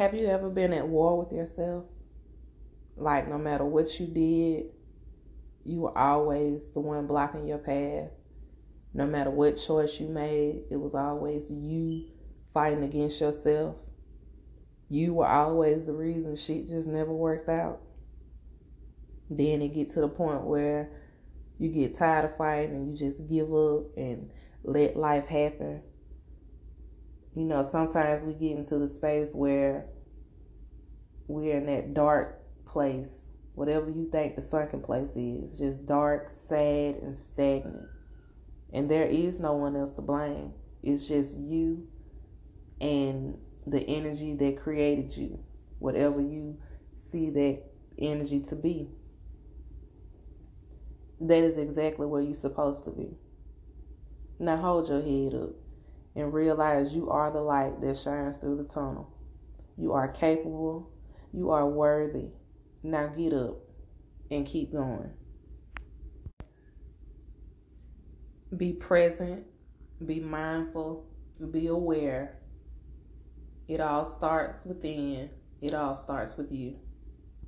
have you ever been at war with yourself? Like, no matter what you did, you were always the one blocking your path. No matter what choice you made, it was always you fighting against yourself. You were always the reason shit just never worked out. Then it get to the point where you get tired of fighting and you just give up and let life happen. You know, sometimes we get into the space where we're in that dark place, whatever you think the sunken place is, just dark, sad, and stagnant. And there is no one else to blame. It's just you and the energy that created you, whatever you see that energy to be that is exactly where you're supposed to be. Now hold your head up and realize you are the light that shines through the tunnel. You are capable. You are worthy. Now get up and keep going. Be present. Be mindful. Be aware. It all starts within. It all starts with you.